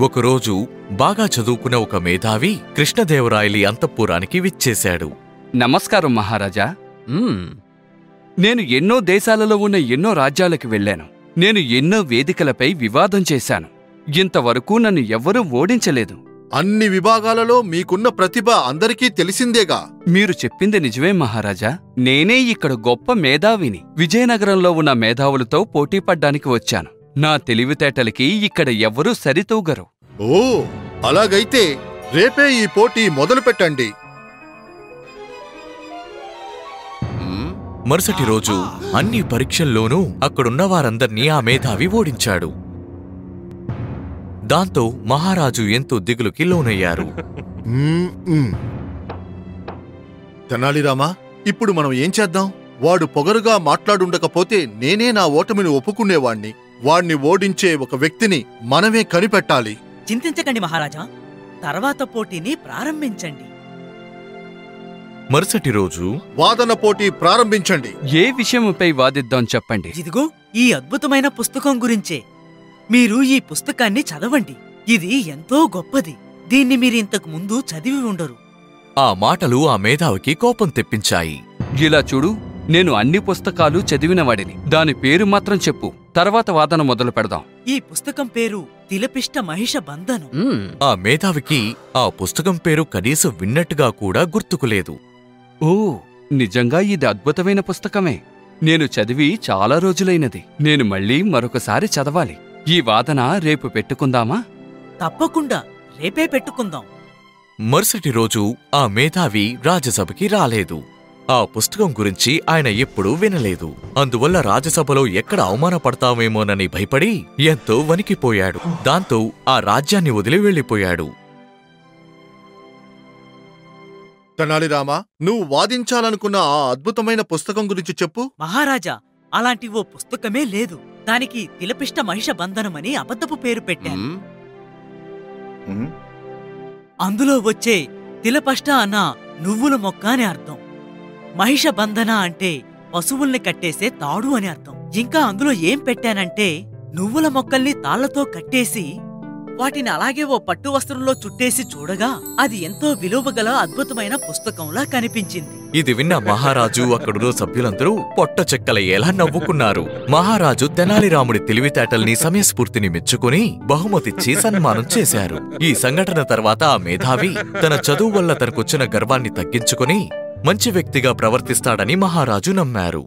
ఒకరోజు బాగా చదువుకున్న ఒక మేధావి కృష్ణదేవరాయలి అంతఃపురానికి విచ్చేశాడు. నమస్కారం మహారాజా. మ్మ్. నేను ఎన్నో దేశాలలో ఉన్న ఎన్నో రాజ్యాలకు వెళ్ళాను. నేను ఎన్నో వేదికలపై వివాదం చేశాను. ఇంతవరకు నన్ను ఎవ్వరూ ఓడించలేదు. అన్ని విభాగాలలో మీకున్న ప్రతిభ అందరికీ తెలిసిందేగా. మీరు చెప్పింది నిజమే మహారాజా. నేనే ఇక్కడ గొప్ప మేధావిని. విజయనగరంలో ఉన్న మేధావులతో పోటీ పడ్డానికి వచ్చాను. నా తెలివితేటలకి ఇక్కడ ఎవ్వరూ సరితూగరు. ఓ అలాగైతే రేపే ఈ పోటీ మొదలు పెట్టండి. మరుసటి రోజు అన్ని పరీక్షల్లోనూ అక్కడున్న వారందర్నీ ఆ మేధావి ఓడించాడు. దాంతో మహారాజు ఎంతో దిగులుకి లోనయ్యారు. తెనాలిరామా ఇప్పుడు మనం ఏం చేద్దాం? వాడు పొగరుగా మాట్లాడుండకపోతే నేనే నా ఓటమిని ఒప్పుకునేవాణ్ణి. వాణ్ణి ఓడించే ఒక వ్యక్తిని మనమే కనిపెట్టాలి. చింతించకండి మహారాజా. తర్వాత పోటీని ప్రారంభించండి. మరుసటి రోజు వాదన పోటీ ప్రారంభించండి. ఏ విషయముపై వాదిద్దాం చెప్పండి. ఇదిగో ఈ అద్భుతమైన పుస్తకం గురించే. మీరు ఈ పుస్తకాన్ని చదవండి. ఇది ఎంతో గొప్పది. దీన్ని మీరు ఇంతకు ముందు చదివి ఉండరు. ఆ మాటలు ఆ మేధావికి కోపం తెప్పించాయి. ఇలా చూడు నేను అన్ని పుస్తకాలు చదివినవాడిని దాని పేరు మాత్రం చెప్పు. తర్వాత వాదన మొదలు పెడదాం. ఈ పుస్తకం పేరు తిలపిష్ట మహిష బంధనం. ఆ మేధావికి ఆ పుస్తకం పేరు కనీసం విన్నట్టుగా కూడా గుర్తుకులేదు. ఓ నిజంగా ఇది అద్భుతమైన పుస్తకమే. నేను చదివి చాలా రోజులైనది. నేను మళ్ళీ మరొకసారి చదవాలి. ఈ వాదన రేపు పెట్టుకుందామా? తప్పకుండా రేపే పెట్టుకుందాం. మరుసటి రోజు ఆ మేధావి రాజ్యసభకి రాలేదు. ఆ పుస్తకం గురించి ఆయన ఎప్పుడూ వినలేదు. అందువల్ల రాజ్యసభలో ఎక్కడ అవమానపడతామేమోనని భయపడి ఎంతో వణికిపోయాడు. దాంతో ఆ రాజ్యాన్ని వదిలి వెళ్ళిపోయాడు. తెనాలిరామా నువ్వు వాదించాలనుకున్న ఆ అద్భుతమైన పుస్తకం గురించి చెప్పు. మహారాజా అలాంటి ఓ పుస్తకమే లేదు. దానికి తిలపిష్ట మహిష బంధనం అని అబద్ధపు పేరు పెట్టాను. అందులో వచ్చే తిలపష్ట అన్న నువ్వుల మొక్క అని అర్థం. మహిష బంధన అంటే పశువుల్ని కట్టేసే తాడు అని అర్థం. ఇంకా అందులో ఏం పెట్టానంటే నువ్వుల మొక్కల్ని తాళ్ళతో కట్టేసి వాటిని అలాగే ఓ పట్టు వస్త్రంలో చుట్టేసి చూడగా అది ఎంతో విలువగల అద్భుతమైన పుస్తకంలా కనిపించింది. ఇది విన్న మహారాజు అక్కడున్న సభ్యులందరూ పొట్ట చెక్కలయ్యేలా నవ్వుకున్నారు. మహారాజు తెనాలిరాముడి తెలివితేటల్ని సమయస్ఫూర్తిని మెచ్చుకుని బహుమతిచ్చి సన్మానం చేశారు. ఈ సంఘటన తర్వాత ఆ మేధావి తన చదువు వల్ల తనకొచ్చిన గర్వాన్ని తగ్గించుకుని మంచి వ్యక్తిగా ప్రవర్తిస్తాడని మహారాజు నమ్మారు.